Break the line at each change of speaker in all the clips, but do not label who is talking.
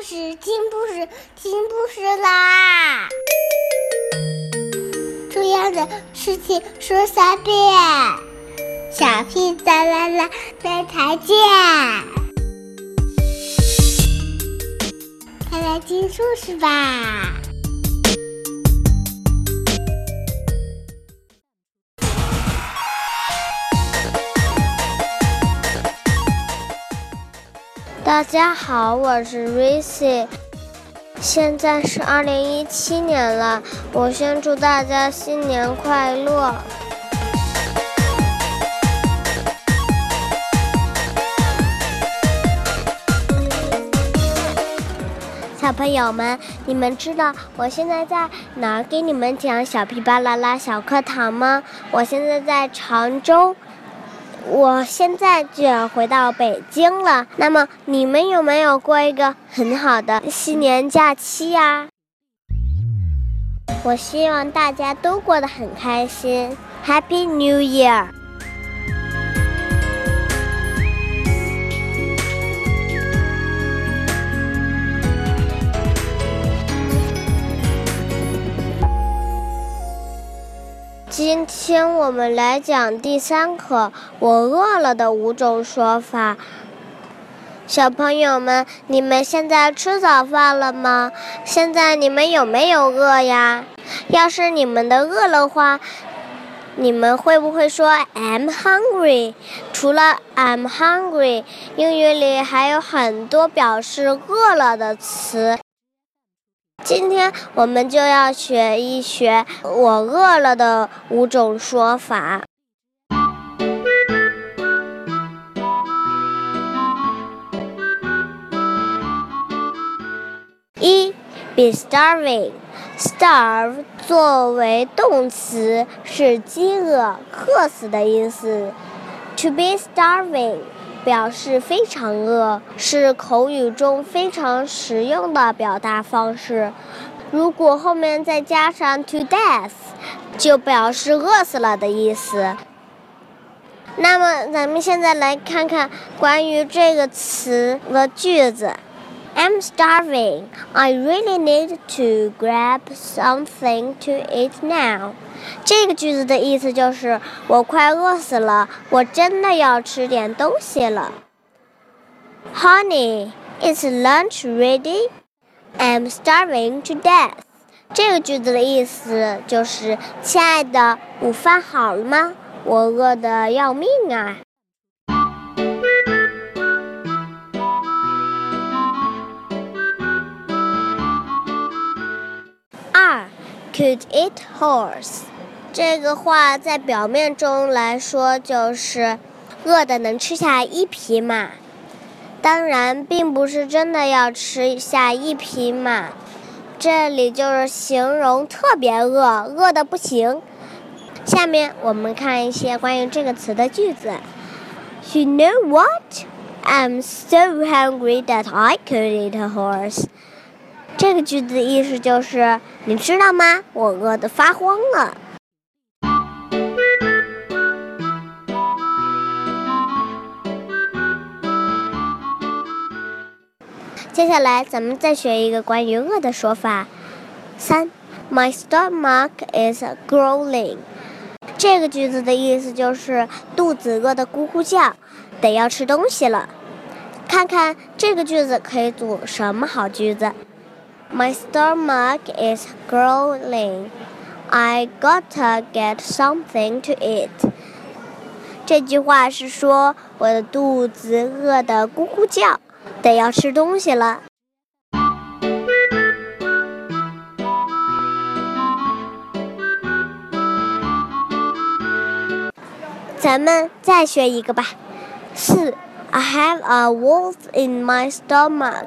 故事，听故事，听故事啦！重要的事情说三遍，小屁哒啦啦，明天见！快来听故事吧！
大家好，我是 Racy，现在是二零一七年了，我先祝大家新年快乐。小朋友们，你们知道我现在在哪儿给你们讲小皮巴啦啦小课堂吗？我现在在常州。我现在就要回到北京了。那么你们有没有过一个很好的新年假期呀？我希望大家都过得很开心。Happy New Year！今天我们来讲第三课“我饿了”的五种说法。小朋友们，你们现在吃早饭了吗？现在你们有没有饿呀？要是你们的饿的话，你们会不会说 “I'm hungry”？除了 “I'm hungry”，英语里还有很多表示饿了的词。今天我们就要学一学“我饿了”的五种说法。一，be starving，starve 作为动词是饥饿、渴死的意思。To be starving。表示非常饿，是口语中非常实用的表达方式。如果后面再加上 to death，就表示饿死了的意思。那么，咱们现在来看看关于这个词的句子。I'm starving. I really need to grab something to eat now. 这个句子的意思就是我快饿死了，我真的要吃点东西了。Honey, is lunch ready? I'm starving to death. 这个句子的意思就是，亲爱的，午饭好了吗？我饿得要命啊！ ，Could eat horse. 这个话在表面中来说就是饿的能吃下一匹马，当然并不是真的要吃下一匹马，这里就是形容特别饿，饿的不行。下面我们看一些关于这个词的句子。You know what? I'm so hungry that I could eat a horse. 这个句子的意思就是，你知道吗？我饿得发慌了。接下来，咱们再学一个关于饿的说法。三，My stomach is growling。这个句子的意思就是肚子饿得咕咕叫，得要吃东西了。看看这个句子可以组什么好句子 ？My stomach is growling. I gotta get something to eat. 这句话是说我的肚子饿得咕咕叫。得要吃东西了。咱们再学一个吧。四，I have a wolf in my stomach。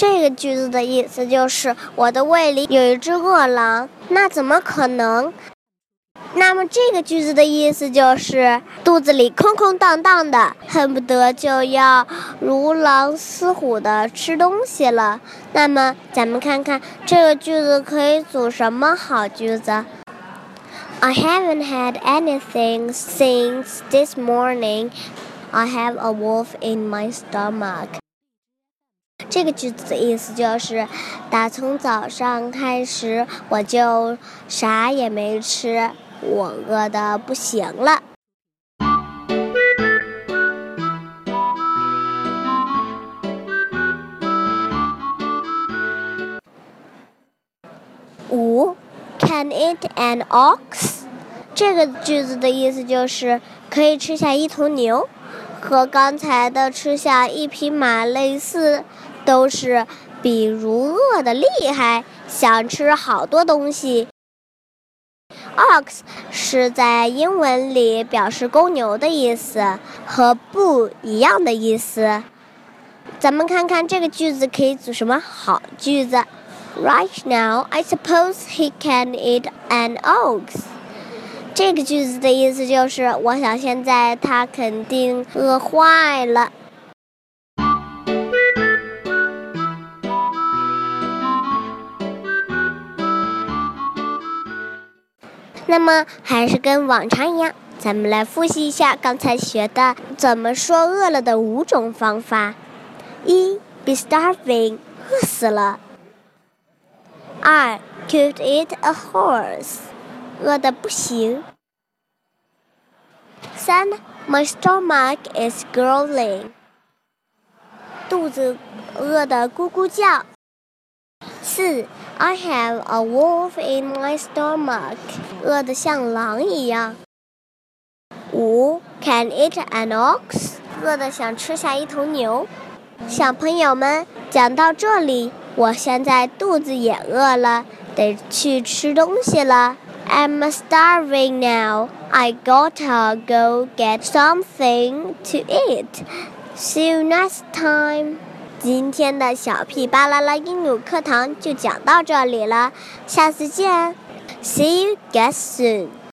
这个句子的意思就是我的胃里有一只饿狼。那怎么可能？那么这个句子的意思就是肚子里空空荡荡的，恨不得就要如狼似虎的吃东西了。那么咱们看看这个句子可以组什么好句子？I haven't had anything since this morning. I have a wolf in my stomach. 这个句子的意思就是，打从早上开始我就啥也没吃，我饿的不行了。五，Can eat an ox？这个句子的意思就是可以吃下一头牛，和刚才的吃下一匹马类似，都是比如饿的厉害，想吃好多东西。Ox 是在英文里表示公牛的意思，和不一样的意思。咱们看看这个句子可以组什么好句子。Right now, I suppose he can eat an ox. 这个句子的意思就是，我想现在他肯定饿坏了。那么，还是跟往常一样，咱们来复习一下刚才学的怎么说饿了的五种方法：一，be starving，饿死了。二，could eat a horse，饿得不行。三，my stomach is growling，肚子饿得咕咕叫。四，I have a wolf in my stomach，饿得像狼一样。五，can eat an ox，饿得想吃下一头牛。小朋友们，讲到这里。我现在肚子也饿了，得去吃东西了。I'm starving now. I gotta go get something to eat. See you next time. 今天的小屁巴啦啦英语课堂就讲到这里了，下次见。See you guys soon.